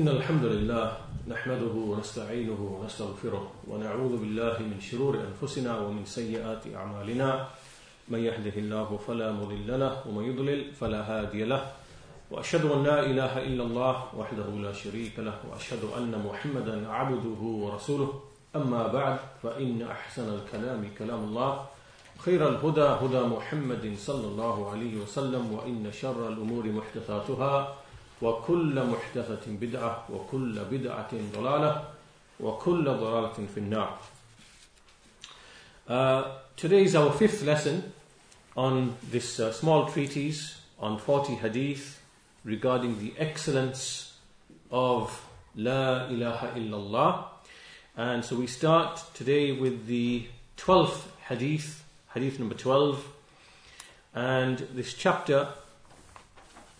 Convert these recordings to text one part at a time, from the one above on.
إن الحمد لله نحمده ونستعينه ونستغفره ونعوذ بالله من شرور أنفسنا ومن سيئات أعمالنا. من يهده الله فلا مضل له ومن يضلل فلا هادي له. وأشهد أن لا إله إلا الله وحده لا شريك له وأشهد أن محمدا عبده ورسوله. أما بعد فإن أحسن الكلام كلام الله. خير الهدى هدى محمد صلى الله عليه وسلم وإن شر الأمور محدثاتها. وكل محدثة بدعة وكل بدعة ضلالة وكل ضلالة في النار uh, Today is our fifth lesson on this uh, small treatise on 40 hadith regarding the excellence of La ilaha illallah. And so we start today with the 12th hadith, hadith number 12. And this chapter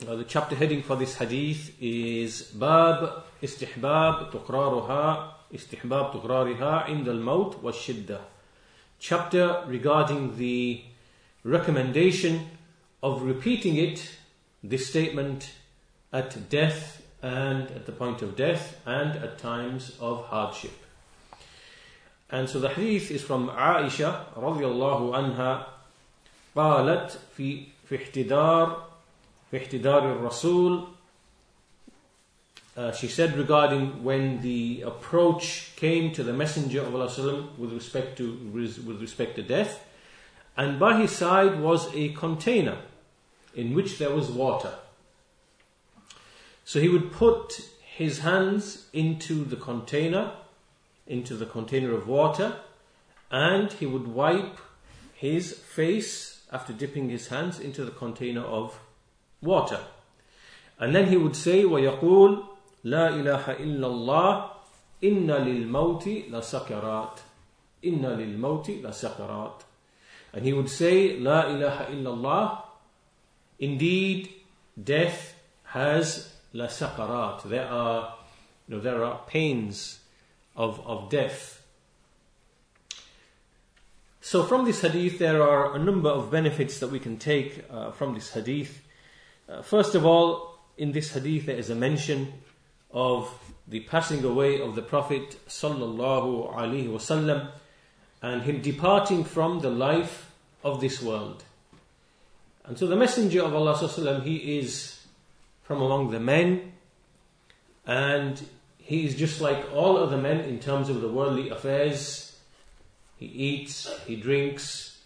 uh, the chapter heading for this hadith is Bab Istihbab Tuqraruha Istihbab Tuqrariha Inda al-Maut wa Shiddah. Chapter regarding the recommendation of repeating it, this statement, at death and at the point of death and at times of hardship. And so the hadith is from Aisha رضي الله عنها قالت في في احتدار Ihtidar al-Rasul, uh, she said regarding when the approach came to the Messenger of Allah with respect to with respect to death, and by his side was a container in which there was water. So he would put his hands into the container, into the container of water, and he would wipe his face after dipping his hands into the container of water. And then he would say, وَيَقُول لَا إِلَهَ إِلَّا اللَّهِ إِنَّ لِلْمَوْتِ لَسَكَرَاتٍ إِنَّ لِلْمَوْتِ لَسَكَرَاتٍ And he would say, لا إله إلا الله Indeed, death has لسكرات. There are, you know, there are pains of, of death. So from this hadith, there are a number of benefits that we can take uh, from this hadith. Uh, first of all, in this hadith there is a mention of the passing away of the Prophet sallallahu alaihi wasallam and him departing from the life of this world. And so the Messenger of Allah sallallahu he is from among the men and he is just like all other men in terms of the worldly affairs. He eats, he drinks,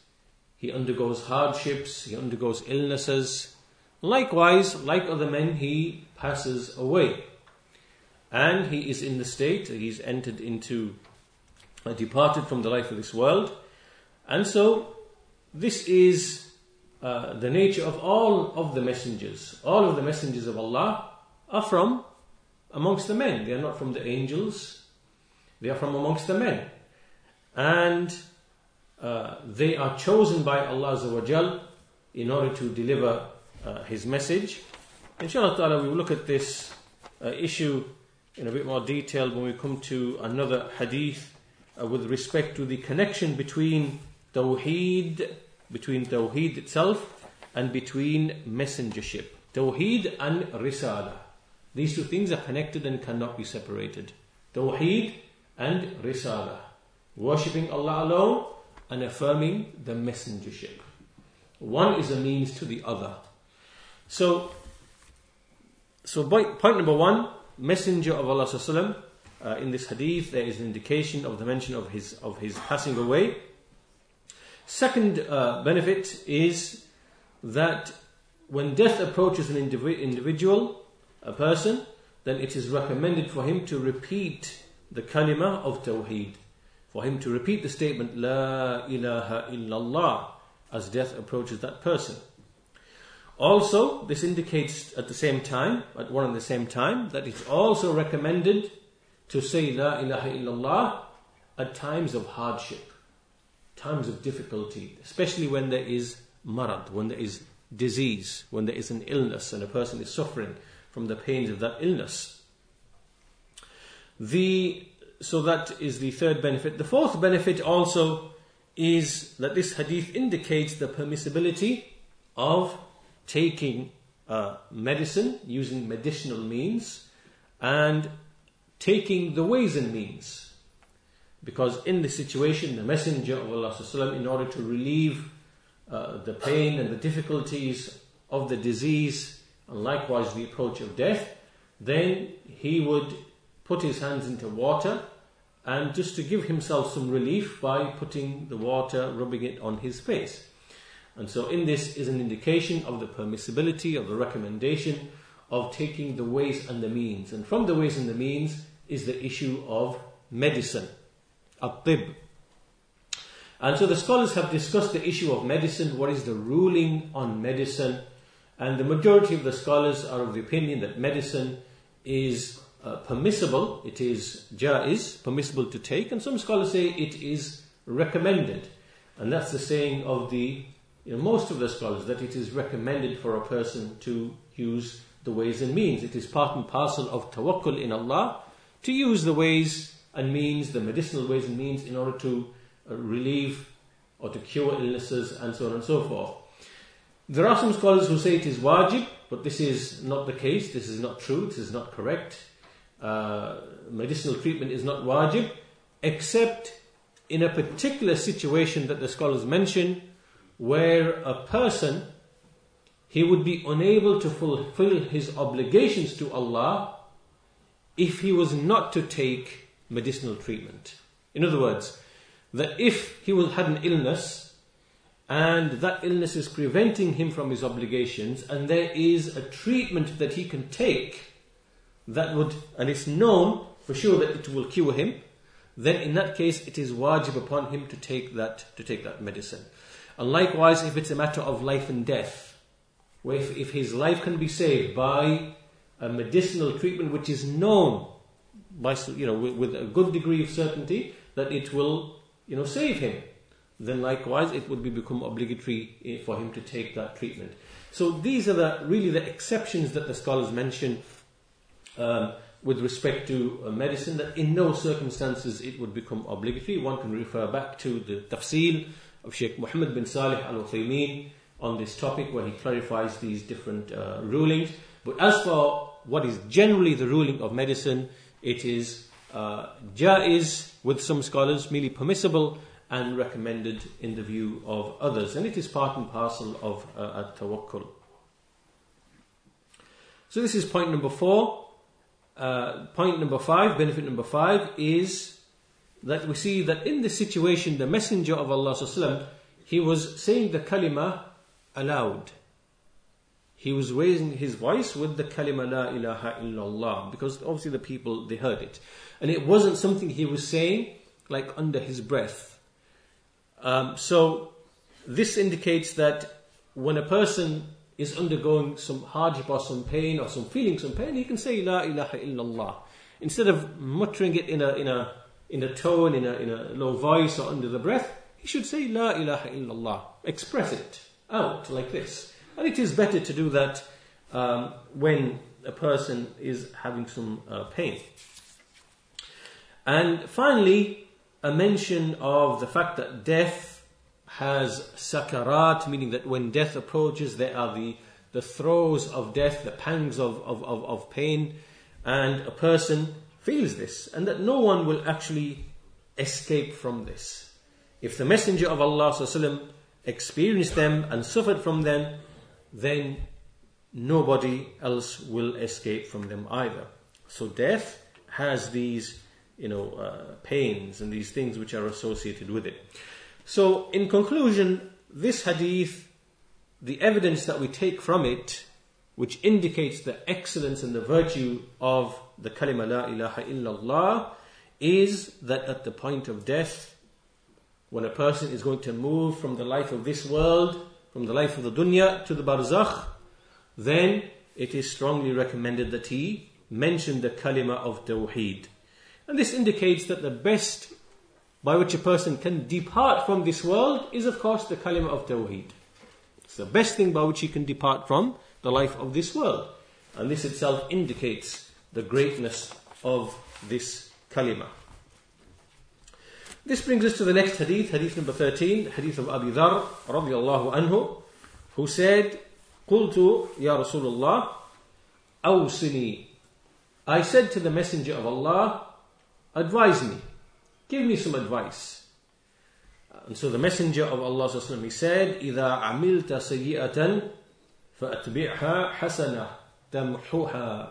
he undergoes hardships, he undergoes illnesses, Likewise, like other men, he passes away. And he is in the state, he's entered into, uh, departed from the life of this world. And so, this is uh, the nature of all of the messengers. All of the messengers of Allah are from amongst the men. They are not from the angels, they are from amongst the men. And uh, they are chosen by Allah in order to deliver uh, his message. Inshallah ta'ala, we will look at this uh, issue in a bit more detail when we come to another hadith uh, with respect to the connection between Tawheed, between Tawheed itself and between messengership. Tawheed and Risala. These two things are connected and cannot be separated. Tawheed and Risala. Worshipping Allah alone and affirming the messengership. One is a means to the other. So, so point number one, Messenger of Allah uh, in this hadith there is an indication of the mention of his of his passing away. Second uh, benefit is that when death approaches an indivi- individual, a person, then it is recommended for him to repeat the kalima of tawheed, for him to repeat the statement La ilaha illallah as death approaches that person. Also, this indicates at the same time, at one and the same time, that it's also recommended to say La ilaha illallah at times of hardship, times of difficulty, especially when there is marad, when there is disease, when there is an illness and a person is suffering from the pains of that illness. The, so that is the third benefit. The fourth benefit also is that this hadith indicates the permissibility of taking uh, medicine using medicinal means and taking the ways and means. Because in this situation, the Messenger of Allah, in order to relieve uh, the pain and the difficulties of the disease, and likewise the approach of death, then he would put his hands into water and just to give himself some relief by putting the water, rubbing it on his face. And so, in this is an indication of the permissibility, of the recommendation of taking the ways and the means. And from the ways and the means is the issue of medicine, at-tib. And so the scholars have discussed the issue of medicine, what is the ruling on medicine, and the majority of the scholars are of the opinion that medicine is uh, permissible, it is jaiz, permissible to take, and some scholars say it is recommended. And that's the saying of the you know, most of the scholars that it is recommended for a person to use the ways and means. It is part and parcel of tawakkul in Allah to use the ways and means, the medicinal ways and means, in order to uh, relieve or to cure illnesses and so on and so forth. There are some scholars who say it is wajib, but this is not the case. This is not true. This is not correct uh, medicinal treatment is not wajib, except in a particular situation that the scholars mention, where a person he would be unable to fulfill his obligations to Allah if he was not to take medicinal treatment. In other words, that if he had an illness and that illness is preventing him from his obligations and there is a treatment that he can take that would, and it's known for sure that it will cure him, then in that case it is wajib upon him to take that, to take that medicine. And likewise, if it's a matter of life and death, where if, if his life can be saved by a medicinal treatment which is known by, you know, with, with a good degree of certainty that it will, you know, save him, then likewise it would be become obligatory eh, for him to take that treatment. So these are the really the exceptions that the scholars mention um, with respect to medicine that in no circumstances it would become obligatory. One can refer back to the tafsil of Sheikh Muhammad bin Salih al Uthaymeen on this topic where he clarifies these different uh, rulings. But as for what is generally the ruling of medicine, it is uh, jaiz with some scholars, merely permissible and recommended in the view of others. And it is part and parcel of uh, at-tawakkul. So this is point number four. Uh, point number five, benefit number five, is that we see that in this situation, the Messenger of Allah, he was saying the kalima aloud. He was raising his voice with the kalima la ilaha illallah because obviously the people they heard it, and it wasn't something he was saying like under his breath. Um, so this indicates that when a person is undergoing some hardship or some pain or some feeling some pain, he can say La ilaha illallah. Instead of muttering it in a, in a, in a tone, in a, in a low voice or under the breath, he should say La ilaha illallah. Express it out like this. And it is better to do that um, when a person is having some uh, pain. And finally, a mention of the fact that death has sakarat, meaning that when death approaches, there are the, the throes of death, the pangs of, of, of, of pain, and a person feels this, and that no one will actually escape from this. If the Messenger of Allah experienced them and suffered from them, then nobody else will escape from them either. So death has these, you know, uh, pains and these things which are associated with it. So, in conclusion, this hadith, the evidence that we take from it, which indicates the excellence and the virtue of the kalima la ilaha illallah, is that at the point of death, when a person is going to move from the life of this world, from the life of the dunya to the barzakh, then it is strongly recommended that he mention the kalima of tawheed. And this indicates that the best by which a person can depart from this world is, of course, the kalima of Tawheed. It's the best thing by which he can depart from the life of this world. And this itself indicates the greatness of this kalima. This brings us to the next hadith, hadith number 13, hadith of Abi Dhar radiallahu anhu, who said, قلت يا رسول الله أوصني I said to the Messenger of Allah, advise me, give me some advice. And so the Messenger of Allah he said, إِذَا عَمِلْتَ سَيِّئَةً فَأَتْبِعْهَا حَسَنَةً تَمْحُوهَا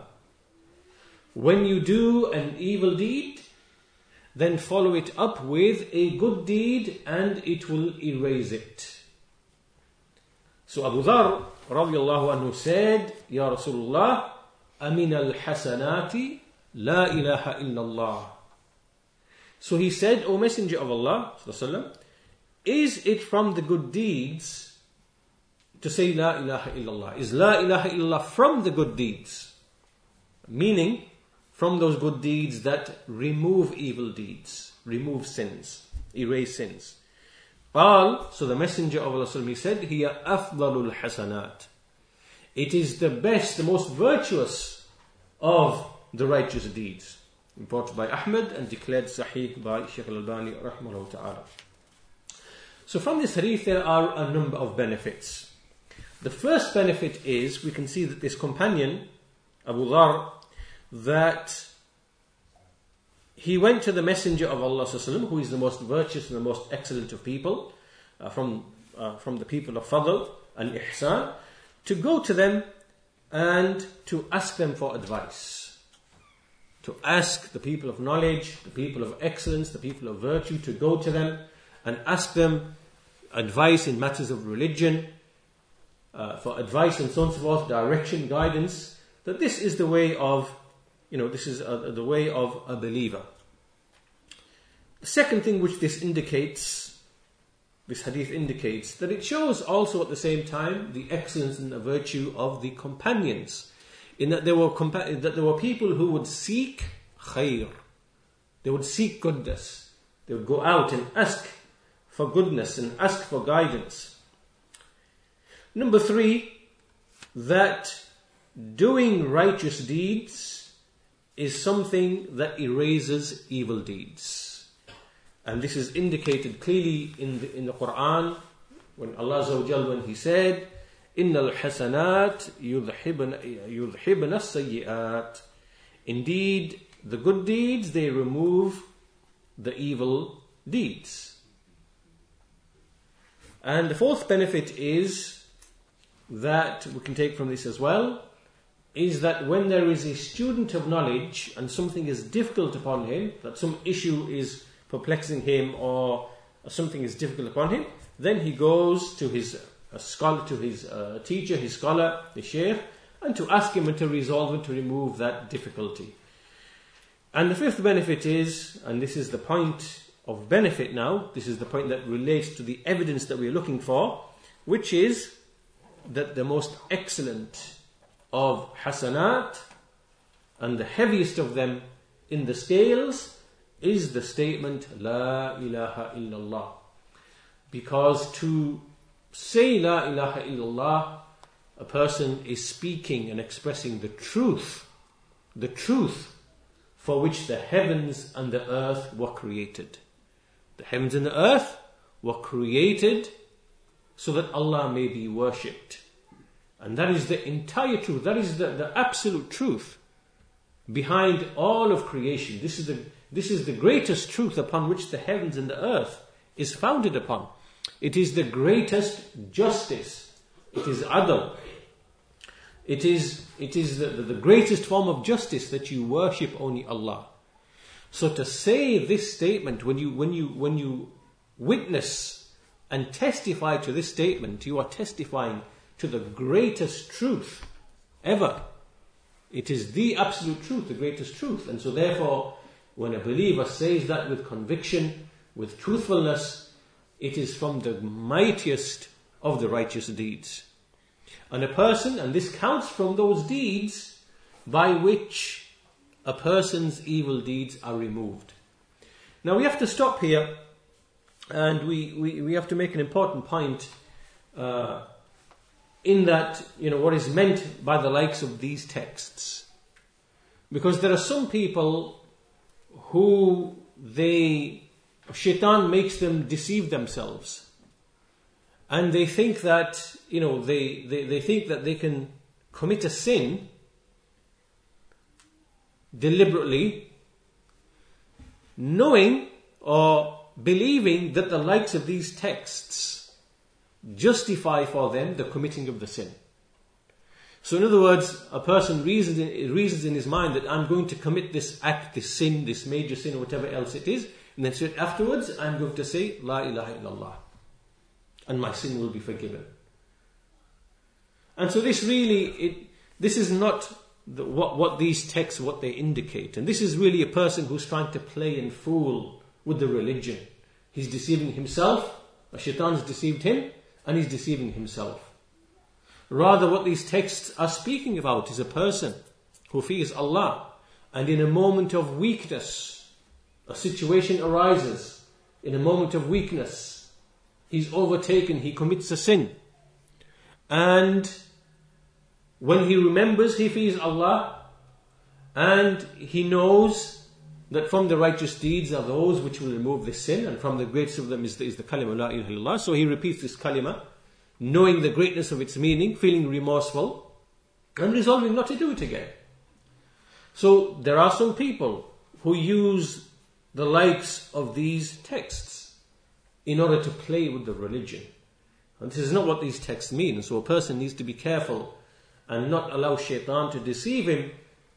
When you do an evil deed, then follow it up with a good deed and it will erase it. So Abu Dhar radiallahu anhu said, Ya Rasulullah, Amin al hasanati la ilaha illallah. So he said, O Messenger of Allah, is it from the good deeds to say La ilaha illallah is La ilaha illallah from the good deeds, meaning from those good deeds that remove evil deeds, remove sins, erase sins. Qal, so the Messenger of Allah he said, Hiya afdalul hasanat. It is the best, the most virtuous of the righteous deeds. Reported by Ahmed and declared sahih by Sheikh al-Albani rahmahullah ta'ala. So from this hadith there are a number of benefits. The first benefit is we can see that this companion, Abu Dhar, that he went to the Messenger of Allah who is the most virtuous and the most excellent of people, uh, from, uh, from the people of Fadl and Ihsan, to go to them and to ask them for advice. To ask the people of knowledge, the people of excellence, the people of virtue, to go to them and ask them advice in matters of religion, uh, for advice and so on and so forth, direction, guidance, that this is the way of you know, this is a, the way of a believer. The second thing which this indicates, this hadith indicates, that it shows also at the same time the excellence and the virtue of the companions. In that there were, compa- that there were people who would seek khair, they would seek goodness, they would go out and ask for goodness and ask for guidance. Number three, that doing righteous deeds is something that erases evil deeds. And this is indicated clearly in the, in the Quran when Allah Azza when He said, إن الحسنات يذهبن يذهبن السيئات. Indeed, the good deeds they remove the evil deeds. And the fourth benefit is that we can take from this as well is that when there is a student of knowledge and something is difficult upon him, that some issue is perplexing him or something is difficult upon him, then he goes to his uh, scholar, to his uh, teacher, his scholar, the sheikh, and to ask him and to resolve and to remove that difficulty. And the fifth benefit is, and this is the point of benefit now, this is the point that relates to the evidence that we're looking for, which is that the most excellent of hasanat, and the heaviest of them in the scales is the statement La ilaha illallah. Because to say La ilaha illallah, a person is speaking and expressing the truth, the truth for which the heavens and the earth were created. The heavens and the earth were created so that Allah may be worshipped. And that is the entire truth. That is the, the absolute truth behind all of creation. This is the this is the greatest truth upon which the heavens and the earth is founded upon. It is the greatest justice. It is adl. It is, it is the, the, the greatest form of justice that you worship only Allah. So to say this statement, when you, when you, when you witness and testify to this statement, you are testifying to the greatest truth ever. It is the absolute truth, the greatest truth. And so, therefore, when a believer says that with conviction, with truthfulness, it is from the mightiest of the righteous deeds. And a person, and this counts from those deeds by which a person's evil deeds are removed. Now we have to stop here and we, we, we have to make an important point uh, in that, you know, what is meant by the likes of these texts. Because there are some people who they, shaitan makes them deceive themselves. And they think that, you know, they, they, they think that they can commit a sin deliberately, knowing or believing that the likes of these texts justify for them the committing of the sin. So, in other words, a person reasons in, reasons in his mind that I'm going to commit this act, this sin, this major sin, or whatever else it is, and then afterwards, I'm going to say, La ilaha illallah, and my sin will be forgiven. And so, this really, it, this is not the, what, what these texts, what they indicate. And this is really a person who's trying to play and fool with the religion. He's deceiving himself, a shaitan's deceived him, and he's deceiving himself. Rather, what these texts are speaking about is a person who fears Allah, and in a moment of weakness, a situation arises, in a moment of weakness, he's overtaken, he commits a sin. And when he remembers, he fears Allah, and he knows that from the righteous deeds are those which will remove the sin, and from the greatest of them is the, is the kalima la ilaha illallah. So he repeats this kalima, knowing the greatness of its meaning, feeling remorseful, and resolving not to do it again. So there are some people who use the likes of these texts in order to play with the religion. And this is not what these texts mean. So a person needs to be careful and not allow shaitan to deceive him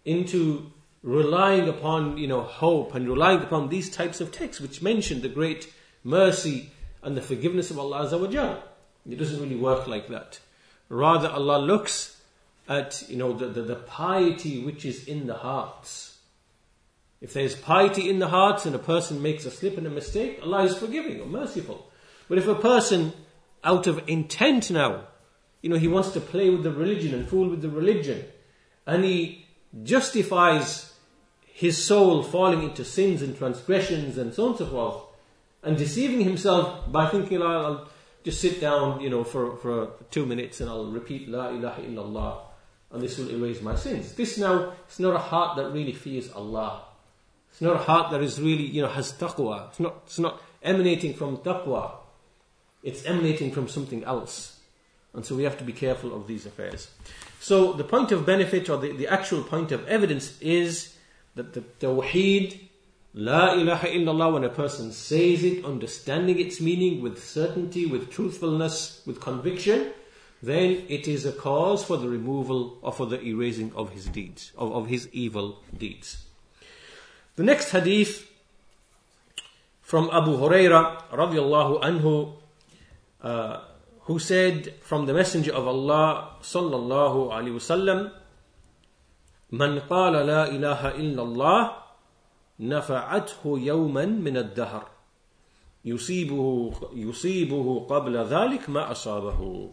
into relying upon, you know, hope and relying upon these types of texts which mention the great mercy and the forgiveness of Allah Azza wa. It doesn't really work like that. Rather, Allah looks at, you know, the, the, the piety which is in the hearts. If there's piety in the hearts and a person makes a slip and a mistake, Allah is forgiving or merciful. But if a person, out of intent now, you know, he wants to play with the religion and fool with the religion, and he justifies his soul falling into sins and transgressions and so on and so forth, and deceiving himself by thinking, oh, I'll just sit down, you know, for, for two minutes and I'll repeat La ilaha illallah, and this will erase my sins. This now, it's not a heart that really fears Allah. It's not a heart that is really, you know, has taqwa. It's not, it's not emanating from taqwa. It's emanating from something else. And so we have to be careful of these affairs. So the point of benefit or the, the actual point of evidence is that the Tawheed, La ilaha illallah, when a person says it, understanding its meaning with certainty, with truthfulness, with conviction, then it is a cause for the removal or for the erasing of his deeds, of, of his evil deeds. The next hadith from Abu Huraira radiallahu anhu, uh, who said from the Messenger of Allah sallallahu alaihi wasallam, من قال لا إله إلا الله نفعته يوما من الدهر يصيبه يصيبه قبل ذلك ما أصابه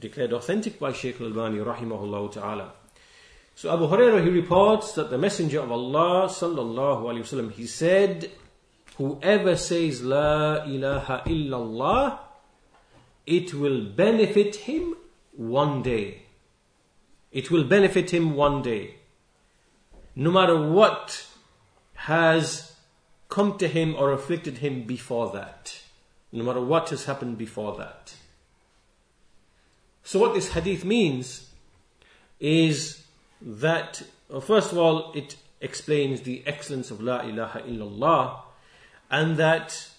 declared authentic by Shaykh al-Albani rahimahullah ta'ala so Abu Hurairah he reports that the messenger of Allah sallallahu alayhi wasallam he said whoever says la ilaha illallah it will benefit him one day it will benefit him one day. No matter what has come to him or afflicted him before that. No matter what has happened before that. So, what this hadith means is that, first of all, it explains the excellence of La ilaha illallah and that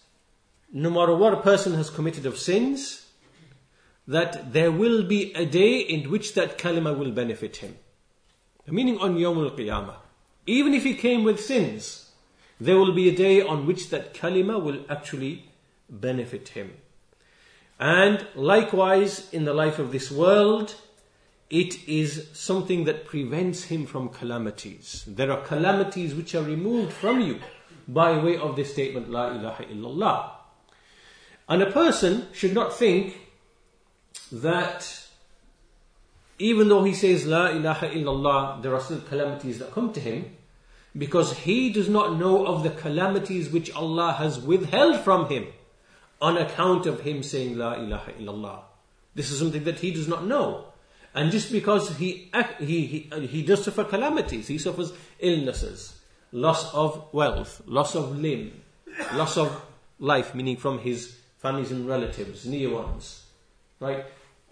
no matter what a person has committed of sins, that there will be a day in which that kalima will benefit him. Meaning on Yawm al-Qiyamah. Even if he came with sins, there will be a day on which that kalima will actually benefit him. And likewise, in the life of this world, it is something that prevents him from calamities. There are calamities which are removed from you by way of this statement, La ilaha illallah. And a person should not think that even though he says La ilaha illallah, there are still calamities that come to him because he does not know of the calamities which Allah has withheld from him on account of him saying La ilaha illallah. This is something that he does not know. And just because he, he, he, uh, he does suffer calamities, he suffers illnesses, loss of wealth, loss of limb, loss of life, meaning from his families and relatives, near ones, right?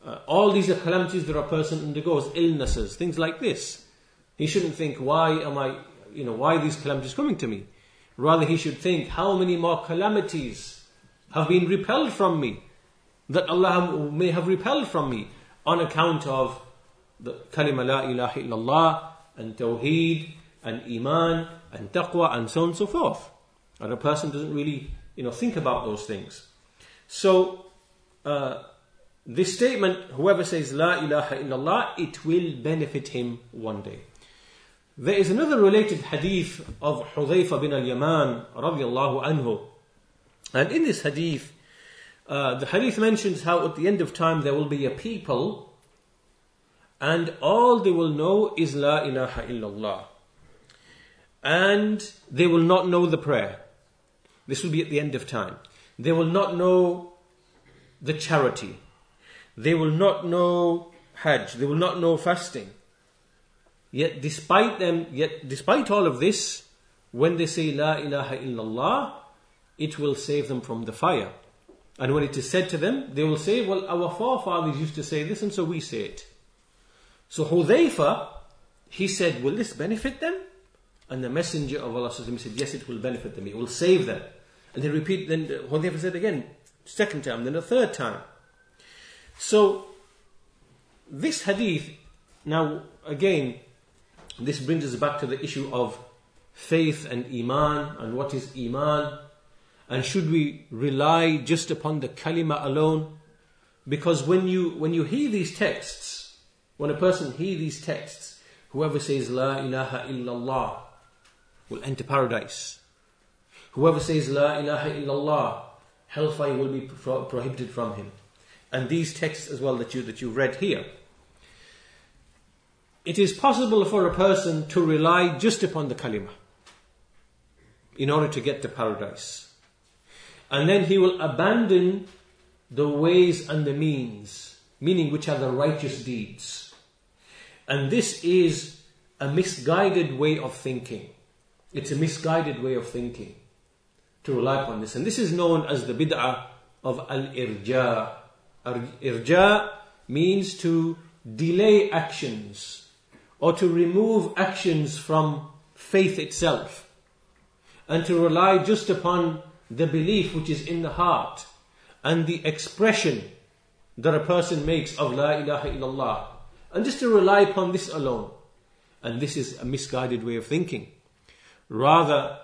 Uh, all these are calamities that a person undergoes, illnesses, things like this. He shouldn't think, why am I, you know, why these calamities coming to me? Rather, he should think, how many more calamities have been repelled from me that Allah may have repelled from me on account of the kalima la ilaha illallah and tawheed and iman and taqwa and so on and so forth. And a person doesn't really, you know, think about those things. So, uh, this statement, whoever says La ilaha illallah, it will benefit him one day. There is another related hadith of Hudhayfa bin al-Yaman radiallahu anhu. And in this hadith, uh, the hadith mentions how at the end of time there will be a people and all they will know is La ilaha illallah. And they will not know the prayer. This will be at the end of time. They will not know the charity. They will not know Hajj. They will not know fasting. Yet despite them, yet despite all of this, when they say La ilaha illallah, it will save them from the fire. And when it is said to them, they will say, Well, our forefathers used to say this, and so we say it. So Hudayfa, he said, Will this benefit them? And the Messenger of Allah said, Yes, it will benefit them, it will save them. And they repeat, then Hudayfa said again, second time, then a third time. So, this hadith, now again, this brings us back to the issue of faith and iman and what is iman and should we rely just upon the kalima alone? Because when you when you hear these texts when a person hears these texts whoever says la ilaha illallah will enter paradise. Whoever says la ilaha illallah hellfire will be prohibited from him and these texts as well that you that you read here it is possible for a person to rely just upon the kalima in order to get to paradise. And then he will abandon the ways and the means, meaning which are the righteous deeds. And this is a misguided way of thinking. It's a misguided way of thinking to rely upon this. And this is known as the bid'ah of al-irja. Irja means to delay actions or to remove actions from faith itself and to rely just upon the belief which is in the heart and the expression that a person makes of La ilaha illallah and just to rely upon this alone. And this is a misguided way of thinking. Rather,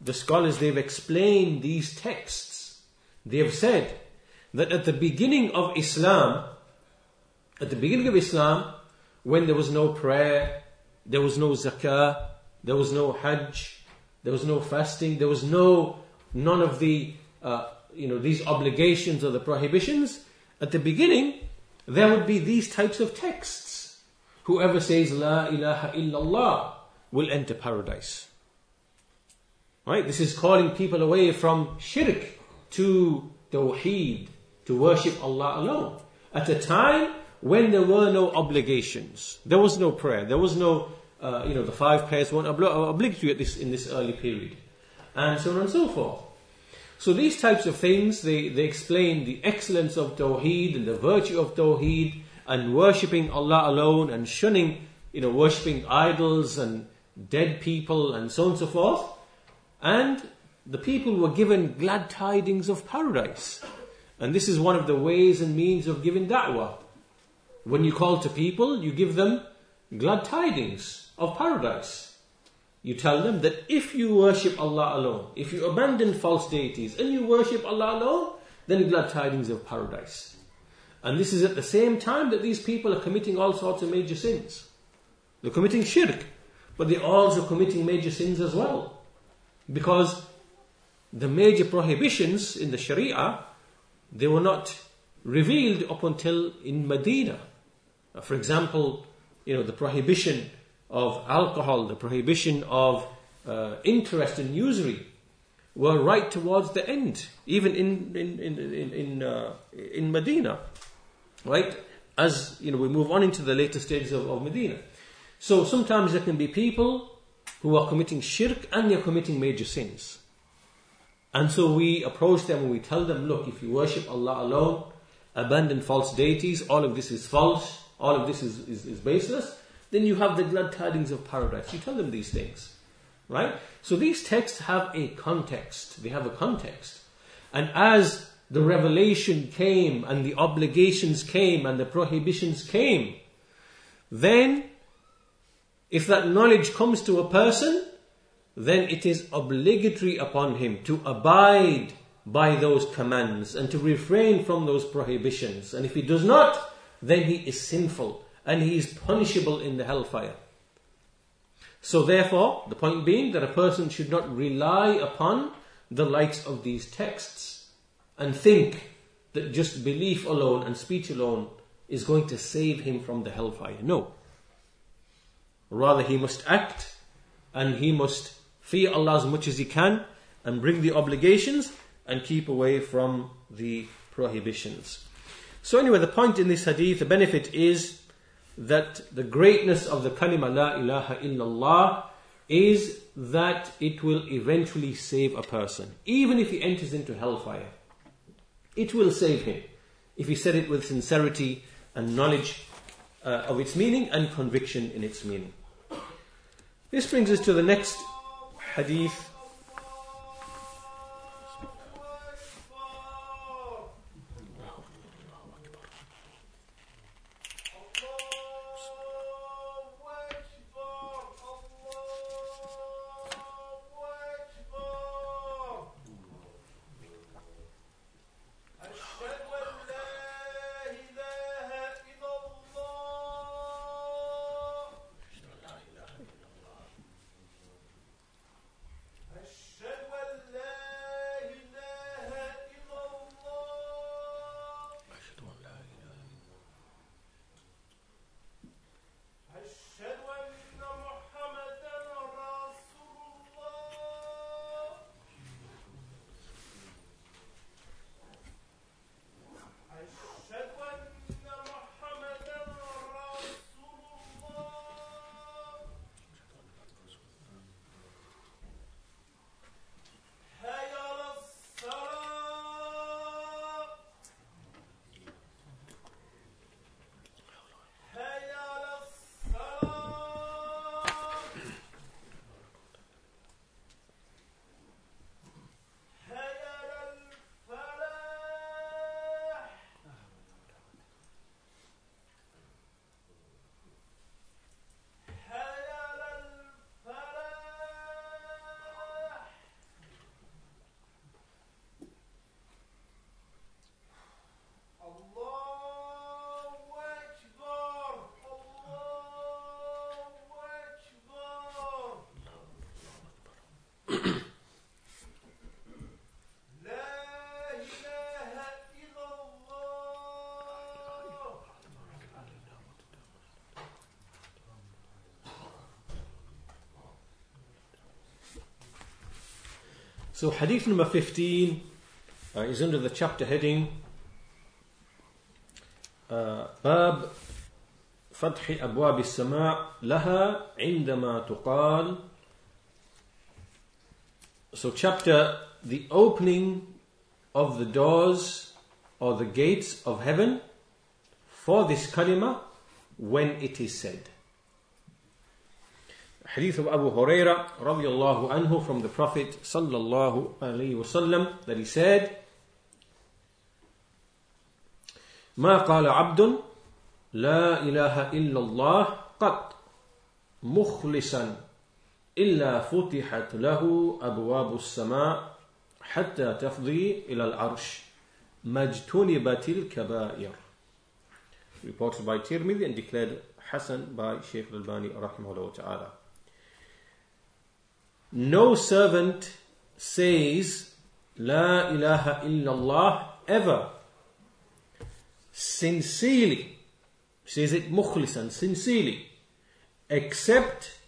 the scholars they've explained these texts. They have said that at the beginning of Islam, at the beginning of Islam, when there was no prayer, there was no zakah, there was no hajj, there was no fasting, there was no none of the uh, you know these obligations or the prohibitions. At the beginning, there would be these types of texts. Whoever says La ilaha illallah will enter paradise. Right? This is calling people away from shirk to tawheed, to worship Allah alone. At a time when there were no obligations, there was no prayer, there was no, uh, you know, the five prayers weren't obligatory at this, in this early period, and so on and so forth. So these types of things, they, they explain the excellence of Tawheed and the virtue of Tawheed and worshipping Allah alone and shunning, you know, worshipping idols and dead people and so on and so forth. And the people were given glad tidings of paradise. And this is one of the ways and means of giving da'wah. When you call to people, you give them glad tidings of paradise. You tell them that if you worship Allah alone, if you abandon false deities and you worship Allah alone, then glad tidings of paradise. And this is at the same time that these people are committing all sorts of major sins. They're committing shirk, but they're also committing major sins as well. Because the major prohibitions in the Sharia, they were not revealed up until in Medina. Uh, for example, you know, the prohibition of alcohol, the prohibition of uh, interest and usury were right towards the end, even in in in in in, uh, in Medina, right? As you know, we move on into the later stages of, of Medina. So sometimes there can be people who are committing shirk and they're committing major sins. And so we approach them and we tell them, look, if you worship Allah alone, abandon false deities, all of this is false, all of this is, is, is baseless, then you have the glad tidings of paradise. You tell them these things. Right? So these texts have a context. They have a context. And as the revelation came and the obligations came and the prohibitions came, then if that knowledge comes to a person, then it is obligatory upon him to abide by those commands and to refrain from those prohibitions. And if he does not, then he is sinful and he is punishable in the hellfire. So therefore, the point being that a person should not rely upon the likes of these texts and think that just belief alone and speech alone is going to save him from the hellfire. No. Rather, he must act and he must fear Allah as much as he can and bring the obligations and keep away from the prohibitions. So, anyway, the point in this hadith, the benefit is that the greatness of the kalima la ilaha illallah is that it will eventually save a person, even if he enters into hellfire. It will save him if he said it with sincerity and knowledge uh, of its meaning and conviction in its meaning. This brings us to the next hadith So, hadith number 15 uh, is under the chapter heading باب فتح أبواب السماء لها عندما تقال So chapter the opening of the doors or the gates of heaven for this kalima when it is said. Hadith of Abu Huraira radiallahu anhu from the Prophet sallallahu alayhi wasallam that he said, ما قال عبد لا إله إلا الله قط مخلصا إلا فتحت له أبواب السماء حتى تفضي إلى العرش مجتنبت الكبائر reported by Tirmidhi and declared Hassan by Shaykh al-Albani rahimahullah ta'ala no servant says La ilaha illallah ever. Sincerely, says it mukhlisan, sincerely, except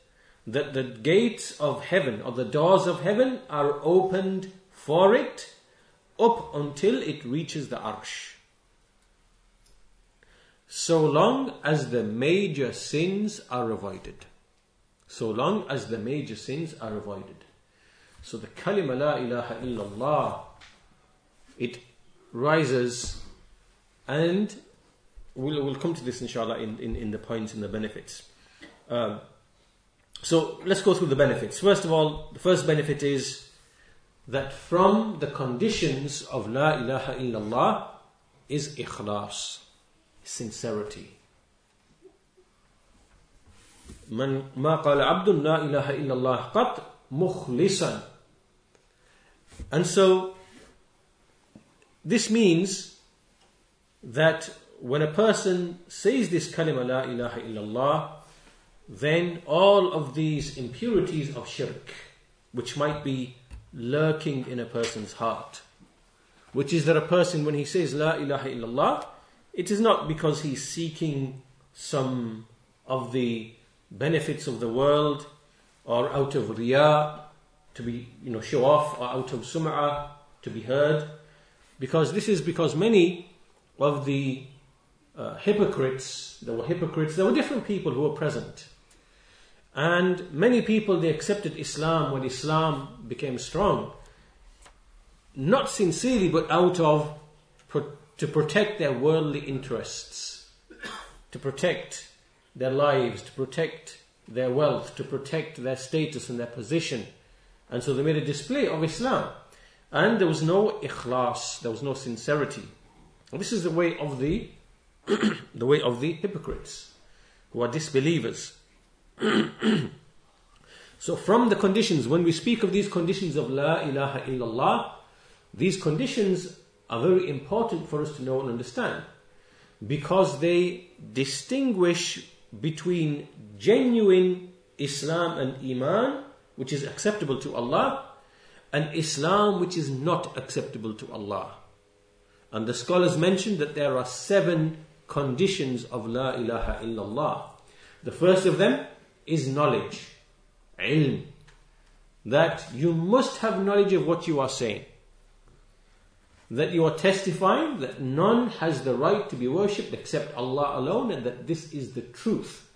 that the gates of heaven or the doors of heaven are opened for it up until it reaches the arsh. So long as the major sins are avoided so long as the major sins are avoided. So the kalima la ilaha illallah, it rises and we'll, we'll come to this inshallah in, in, in the points and the benefits. Um, so let's go through the benefits. First of all, the first benefit is that from the conditions of La ilaha illallah is ikhlas, sincerity. من ما قال عبد لا إله إلا الله قط مخلصا and so this means that when a person says this kalima la ilaha illallah then all of these impurities of shirk which might be lurking in a person's heart which is that a person when he says la ilaha illallah it is not because he's seeking some of the benefits of the world or out of riyah to be, you know, show off or out of sum'ah to be heard. Because this is because many of the uh, hypocrites, there were hypocrites, there were different people who were present. And many people, they accepted Islam when Islam became strong. Not sincerely, but out of, to protect their worldly interests. To protect their lives, to protect their wealth, to protect their status and their position. And so they made a display of Islam. And there was no ikhlas, there was no sincerity. This is the way of the the way of the hypocrites, who are disbelievers. so from the conditions, when we speak of these conditions of La ilaha illallah, these conditions are very important for us to know and understand because they distinguish between genuine Islam and Iman, which is acceptable to Allah, and Islam which is not acceptable to Allah. And the scholars mentioned that there are seven conditions of La ilaha illallah. The first of them is knowledge, ilm. That you must have knowledge of what you are saying that you are testifying that none has the right to be worshipped except Allah alone and that this is the truth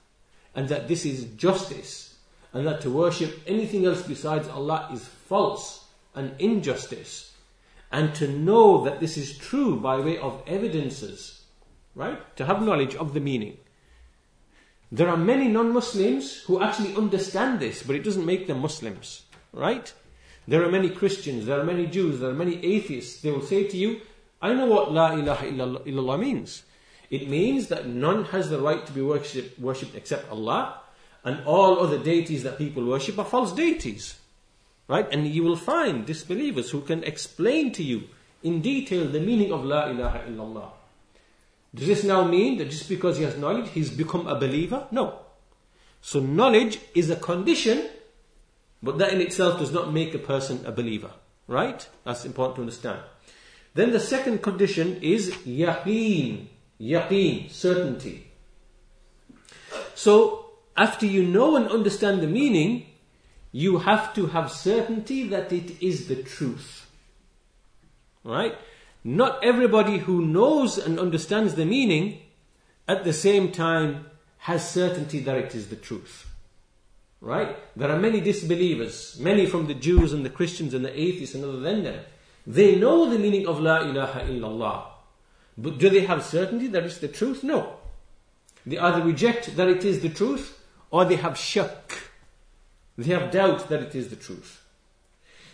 and that this is justice and that to worship anything else besides Allah is false and injustice and to know that this is true by way of evidences right? To have knowledge of the meaning. There are many non-Muslims who actually understand this but it doesn't make them Muslims right there are many Christians, there are many Jews, there are many atheists. They will say to you, I know what La ilaha illallah means. It means that none has the right to be worshipped, except Allah, and all other deities that people worship are false deities. Right? And you will find disbelievers who can explain to you in detail the meaning of La ilaha illallah. Does this now mean that just because he has knowledge, he's become a believer? No. So knowledge is a condition but that in itself does not make a person a believer. Right? That's important to understand. Then the second condition is yaqeen. Yaqeen, certainty. So, after you know and understand the meaning, you have to have certainty that it is the truth. Right? Not everybody who knows and understands the meaning at the same time has certainty that it is the truth. Right? There are many disbelievers, many from the Jews and the Christians and the atheists and other than them. They know the meaning of La ilaha illallah. But do they have certainty that it's the truth? No. They either reject that it is the truth or they have shak. They have doubt that it is the truth.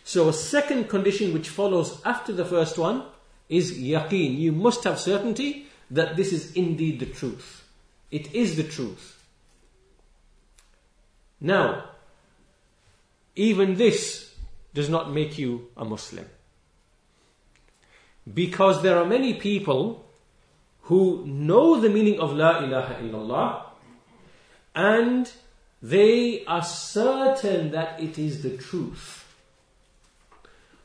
So a second condition which follows after the first one is yaqeen. You must have certainty that this is indeed the truth. It is the truth. Now, even this does not make you a Muslim. Because there are many people who know the meaning of La ilaha illallah and they are certain that it is the truth.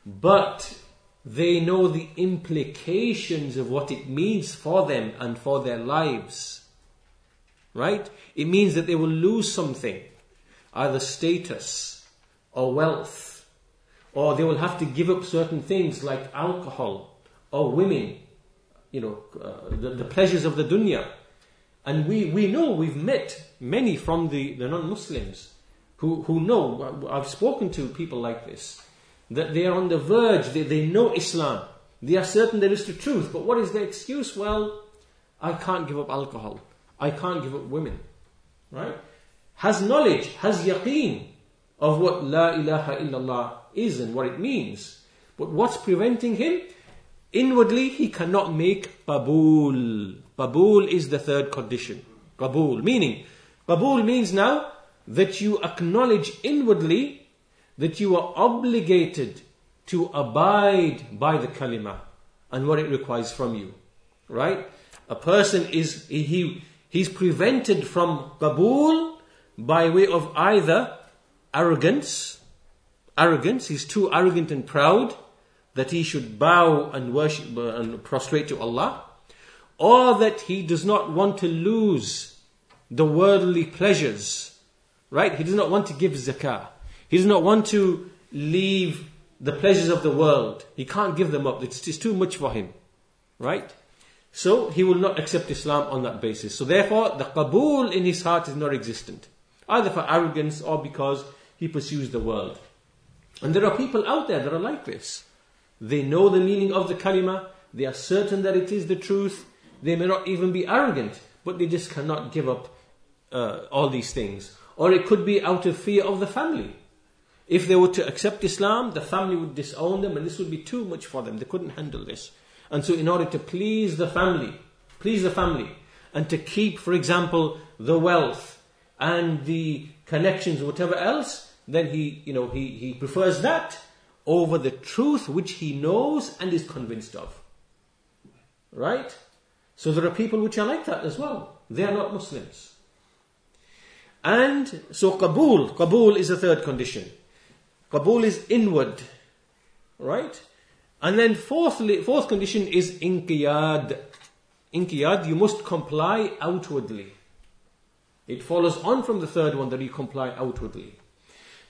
But they know the implications of what it means for them and for their lives. Right? It means that they will lose something either status or wealth, or they will have to give up certain things like alcohol or women, you know, uh, the, the, pleasures of the dunya. And we, we know, we've met many from the, the non-Muslims who, who know, I've spoken to people like this, that they are on the verge, they, they know Islam, they are certain there is the truth, but what is their excuse? Well, I can't give up alcohol. I can't give up women. Right? Has knowledge, has yaqeen of what La ilaha illallah is and what it means. But what's preventing him? Inwardly, he cannot make qabul. qabul is the third condition. qabul, meaning, qabul means now that you acknowledge inwardly that you are obligated to abide by the kalima and what it requires from you. Right? A person is, he, he's prevented from qabul by way of either arrogance, arrogance, he's too arrogant and proud that he should bow and worship uh, and prostrate to Allah, or that he does not want to lose the worldly pleasures, right? He does not want to give zakah. He does not want to leave the pleasures of the world. He can't give them up. It's, it's too much for him, right? So he will not accept Islam on that basis. So therefore, the qabul in his heart is not existent, either for arrogance or because he pursues the world. And there are people out there that are like this. They know the meaning of the kalima, they are certain that it is the truth, they may not even be arrogant, but they just cannot give up uh, all these things. Or it could be out of fear of the family. If they were to accept Islam, the family would disown them and this would be too much for them. They couldn't handle this. And so in order to please the family, please the family, and to keep, for example, the wealth and the connections, whatever else, then he, you know, he, he prefers that over the truth which he knows and is convinced of. Right? So there are people which are like that as well. They are not Muslims. And so Kabul, Kabul is the third condition. Kabul is inward. Right? And then fourthly, fourth condition is inqiyad. Inqiyad, you must comply outwardly. It follows on from the third one that you comply outwardly.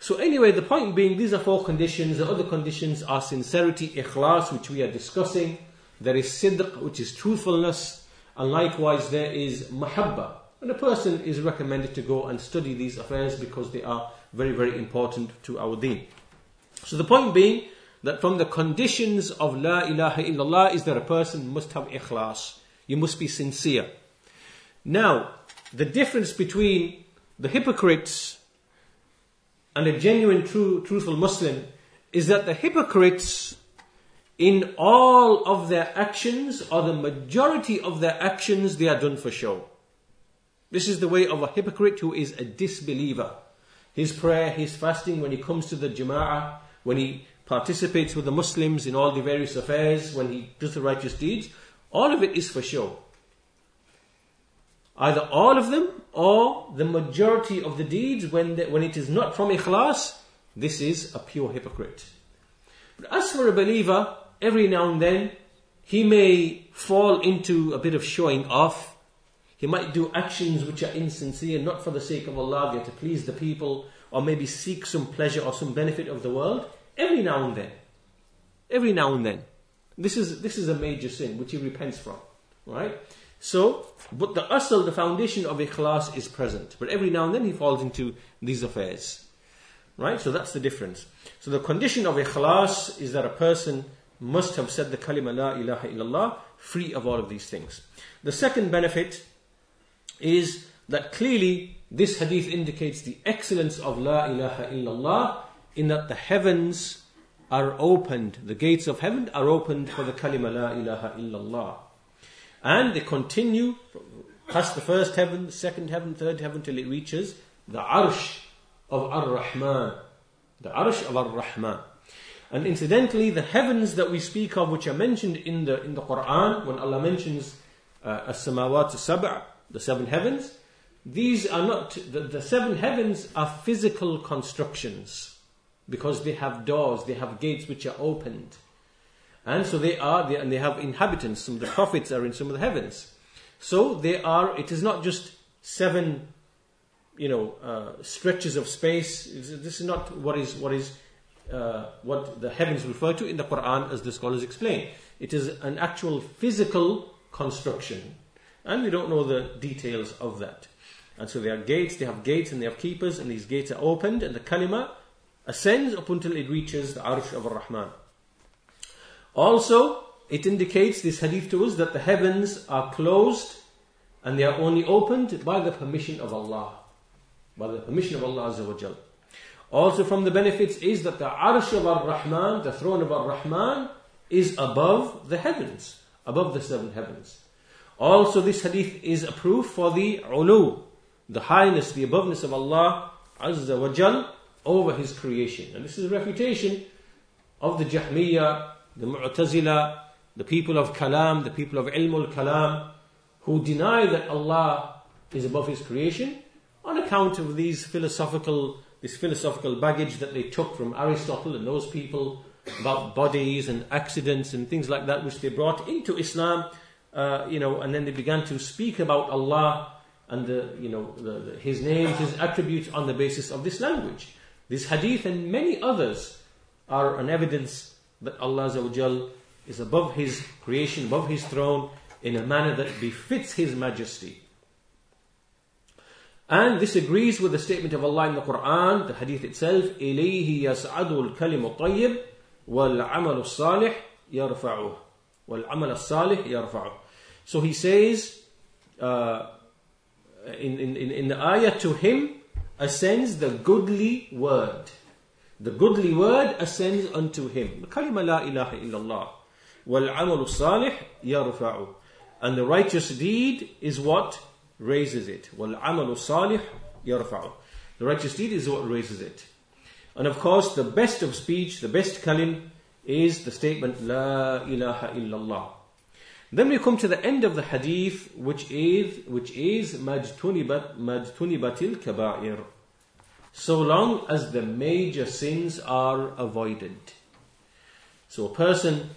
So anyway, the point being, these are four conditions. The other conditions are sincerity, ikhlas, which we are discussing. There is sidq, which is truthfulness. And likewise, there is mahabba. And a person is recommended to go and study these affairs because they are very, very important to our deen. So the point being that from the conditions of La ilaha illallah is that a person must have ikhlas. You must be sincere. Now, the difference between the hypocrites and a genuine, true, truthful Muslim is that the hypocrites, in all of their actions, or the majority of their actions, they are done for show. This is the way of a hypocrite who is a disbeliever. His prayer, his fasting, when he comes to the jama'ah, when he participates with the Muslims in all the various affairs, when he does the righteous deeds, all of it is for show. Either all of them or the majority of the deeds, when, the, when it is not from ikhlas, this is a pure hypocrite. But as for a believer, every now and then, he may fall into a bit of showing off. He might do actions which are insincere, not for the sake of Allah, yet to please the people, or maybe seek some pleasure or some benefit of the world. Every now and then. Every now and then. This is, this is a major sin which he repents from. Right? So, but the asl, the foundation of ikhlas is present. But every now and then he falls into these affairs. Right? So that's the difference. So the condition of ikhlas is that a person must have said the kalima la ilaha illallah free of all of these things. The second benefit is that clearly this hadith indicates the excellence of la ilaha illallah in that the heavens are opened, the gates of heaven are opened for the kalima la ilaha illallah. And they continue past the first heaven, the second heaven, third heaven till it reaches the arsh of Ar-Rahman. The arsh of Ar-Rahman. And incidentally, the heavens that we speak of, which are mentioned in the in the Quran, when Allah mentions uh, as-samawat sab'a, the seven heavens, these are not the, the seven heavens are physical constructions because they have doors, they have gates which are opened. And so they are, they, and they have inhabitants. Some of the prophets are in some of the heavens. So they are, it is not just seven, you know, uh, stretches of space. This is not what is, what is, uh, what the heavens refer to in the Quran as the scholars explain. It is an actual physical construction. And we don't know the details of that. And so there are gates, they have gates and they have keepers, and these gates are opened, and the kalima ascends up until it reaches the arsh of Ar-Rahman. Also, it indicates this hadith to us that the heavens are closed and they are only opened by the permission of Allah. by the permission of Allah. Also from the benefits is that the arsh of Ar-Rahman, the throne of Ar-Rahman, is above the heavens, above the seven heavens. Also this hadith is a proof for the ulu, the highness, the aboveness of Allah Azza wa over His creation. And this is a refutation of the Jahmiyyah, the Mu'tazila, the people of Kalam, the people of Ilmul Kalam, who deny that Allah is above His creation on account of these philosophical, this philosophical baggage that they took from Aristotle and those people about bodies and accidents and things like that, which they brought into Islam, uh, you know, and then they began to speak about Allah and the, you know, the, the, His names, His attributes on the basis of this language. This hadith and many others are an evidence that Allah is above His creation, above His throne, in a manner that befits His majesty. And this agrees with the statement of Allah in the Quran, the hadith itself, إِلَيْهِ يَسْعَدُ الْكَلِمُ الطَّيِّبُ وَالْعَمَلُ الصَّالِحِ يَرْفَعُهُ وَالْعَمَلَ الصَّالِحِ يَرْفَعُهُ So he says, uh, in, in, in the ayah, to him ascends the goodly word. The goodly word ascends unto him. The kalima la ilaha illallah. Wal salih yarfa'u. And the righteous deed is what raises it. Wal salih yarfa'u. The righteous deed is what raises it. And of course, the best of speech, the best kalim, is the statement La ilaha illallah. Then we come to the end of the hadith, which is which is majtunibat majtunibatil kaba'ir. So long as the major sins are avoided. So a person,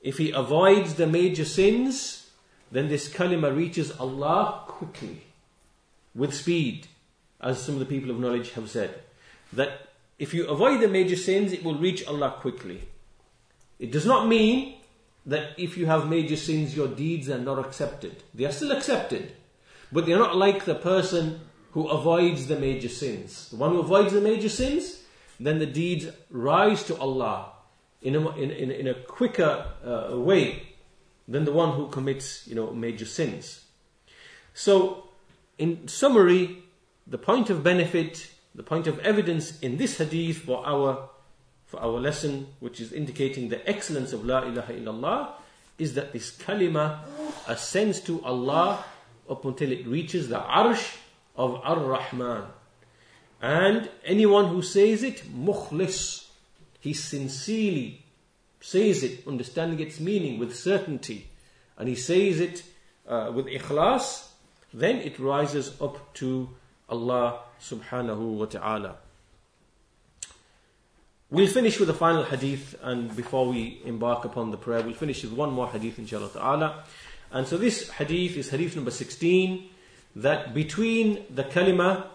if he avoids the major sins, then this kalima reaches Allah quickly, with speed, as some of the people of knowledge have said. That if you avoid the major sins, it will reach Allah quickly. It does not mean that if you have major sins, your deeds are not accepted. They are still accepted, but they are not like the person who avoids the major sins. The one who avoids the major sins, then the deeds rise to Allah in a, in, in, in a quicker uh, way than the one who commits, you know, major sins. So, in summary, the point of benefit, the point of evidence in this hadith for our for our lesson, which is indicating the excellence of La ilaha illallah, is that this kalima ascends to Allah up until it reaches the arsh of Ar-Rahman. And anyone who says it, mukhlis, he sincerely says it, understanding its meaning with certainty, and he says it uh, with ikhlas, then it rises up to Allah subhanahu wa ta'ala. We'll finish with the final hadith, and before we embark upon the prayer, we'll finish with one more hadith, inshallah ta'ala. And so this hadith is hadith number 16, that between the kalima,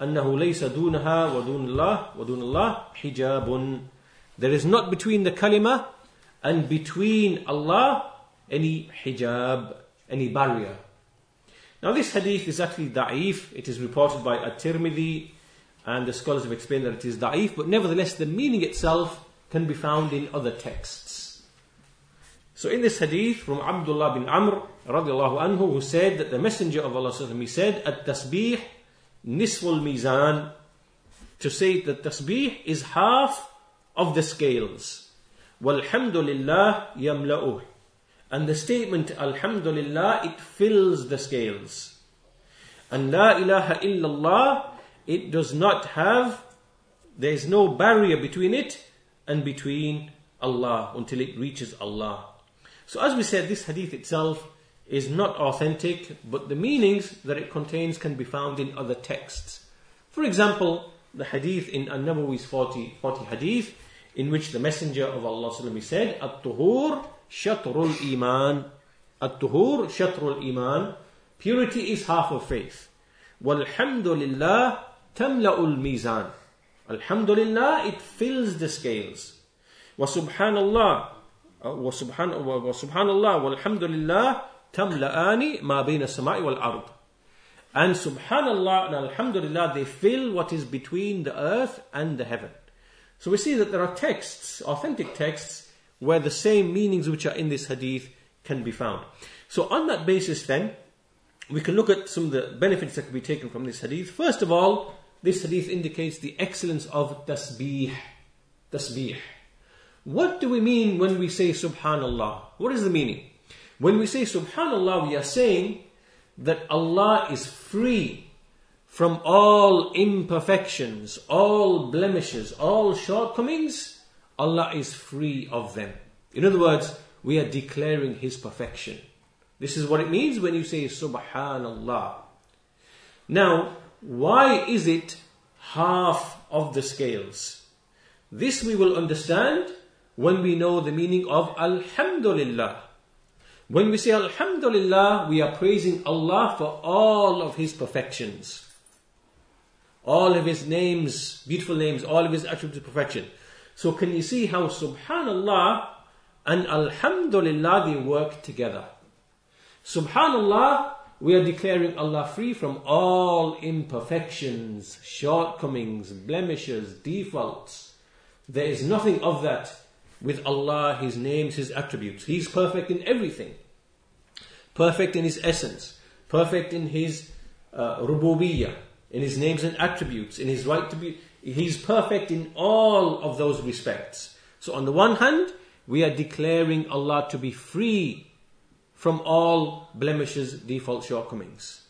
أنه ليس دونها ودون الله ودون الله حجاب there is not between the kalima and between Allah any hijab, any barrier. Now this hadith is actually da'if. It is reported by At-Tirmidhi and the scholars have explained that it is da'if, but nevertheless the meaning itself can be found in other texts. So in this hadith from Abdullah bin Amr radiallahu anhu who said that the messenger of Allah he said at-tasbih nisful mizan to say that tasbih is half of the scales. Walhamdulillah yamla'uh. And the statement Alhamdulillah, it fills the scales. And La ilaha illallah, it does not have, there is no barrier between it and between Allah until it reaches Allah. So, as we said, this hadith itself is not authentic, but the meanings that it contains can be found in other texts. For example, the hadith in An Nawawi's 40, 40 hadith, in which the Messenger of Allah said, At Tuhur Shatrul Iman. At Tuhur Shatrul Iman. Purity is half of faith. Walhamdulillah Tamla'ul Mizan. Alhamdulillah, it fills the scales. Wa subhanallah, وسبحان وسبحان الله والحمد لله تملأان ما بين السماء والأرض. And subhanallah and alhamdulillah, they fill what is between the earth and the heaven. So we see that there are texts, authentic texts, where the same meanings which are in this hadith can be found. So on that basis then, we can look at some of the benefits that can be taken from this hadith. First of all, this hadith indicates the excellence of tasbih. Tasbih. What do we mean when we say subhanallah? What is the meaning? When we say subhanallah, we are saying that Allah is free from all imperfections, all blemishes, all shortcomings. Allah is free of them. In other words, we are declaring His perfection. This is what it means when you say Subhanallah. Now, why is it half of the scales? This we will understand when we know the meaning of Alhamdulillah. When we say Alhamdulillah, we are praising Allah for all of His perfections. All of His names, beautiful names, all of His attributes of perfection. So can you see how Subhanallah and Alhamdulillah they work together? Subhanallah, we are declaring Allah free from all imperfections, shortcomings, blemishes, defaults. There is nothing of that with Allah, His names, His attributes. He's perfect in everything. Perfect in His essence. Perfect in His uh, rububiyyah, in His names and attributes, in His right to be. He's perfect in all of those respects. So on the one hand, we are declaring Allah to be free from all blemishes, default shortcomings.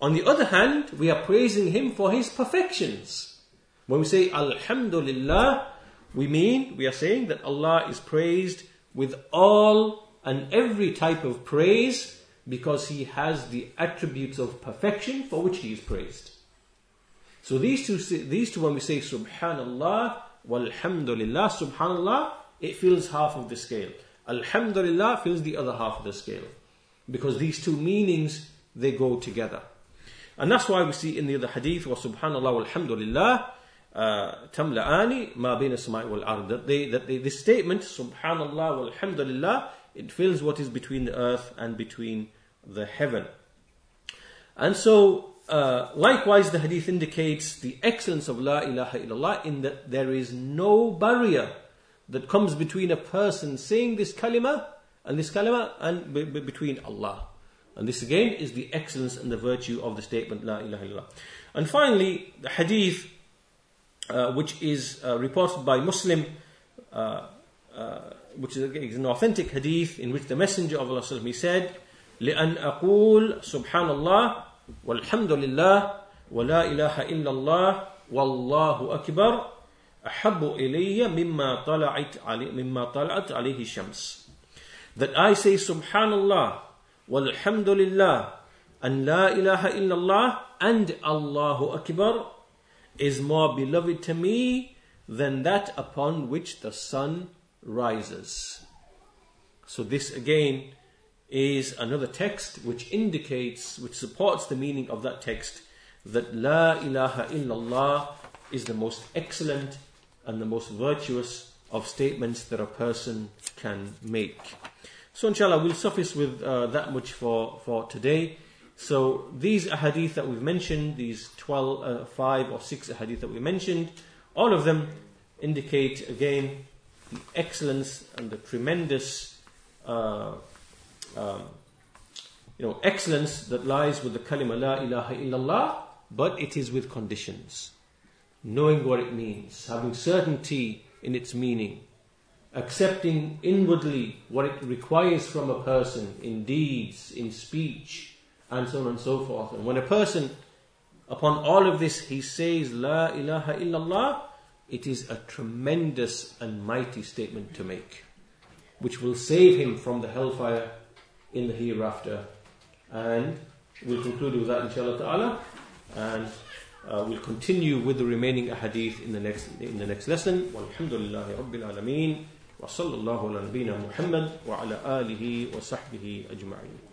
On the other hand, we are praising Him for His perfections. When we say Alhamdulillah, we mean, we are saying that Allah is praised with all and every type of praise because He has the attributes of perfection for which He is praised. So these two, these two when we say Subhanallah, Walhamdulillah, Subhanallah, it fills half of the scale. Alhamdulillah fills the other half of the scale. Because these two meanings, they go together. And that's why we see in the other hadith, wa subhanallah walhamdulillah, tamla'ani ma bayna samai wal ard. That, they, that they, this statement, subhanallah walhamdulillah, it fills what is between the earth and between the heaven. And so, uh, likewise, the hadith indicates the excellence of La ilaha illallah in that there is no barrier that comes between a person saying this kalima and this kalima and b- b- between Allah. And this again is the excellence and the virtue of the statement La ilaha illallah. And finally, the hadith uh, which is uh, reported by Muslim, uh, uh which is an authentic hadith in which the Messenger of Allah he said, لأن أقول سبحان الله والحمد لله ولا إله إلا الله والله أكبر أحب إلي مما طلعت علي مما طلعت عليه الشمس. That I say Subhanallah, Walhamdulillah, and La ilaha illallah, and Allahu Akbar is more beloved to me than that upon which the sun rises. So this again is another text which indicates, which supports the meaning of that text that La ilaha illallah is the most excellent and the most virtuous of statements that a person can make. So inshallah we'll suffice with uh, that much for, for today. So these ahadith that we've mentioned, these 12, uh, 5 or 6 ahadith that we mentioned, all of them indicate again the excellence and the tremendous uh, um, you know, excellence that lies with the kalima la ilaha illallah, but it is with conditions. Knowing what it means, having certainty in its meaning, accepting inwardly what it requires from a person in deeds, in speech, and so on and so forth. And when a person, upon all of this, he says, La ilaha illallah, it is a tremendous and mighty statement to make, which will save him from the hellfire in the hereafter. And we'll conclude with that, inshallah ta'ala. And uh, we'll continue with the remaining ahadith in the next in the next lesson. Walhamdulillah Rabbil Alameen. Wa sallallahu ala nabiyyina Muhammad wa ala alihi wa sahbihi ajma'in.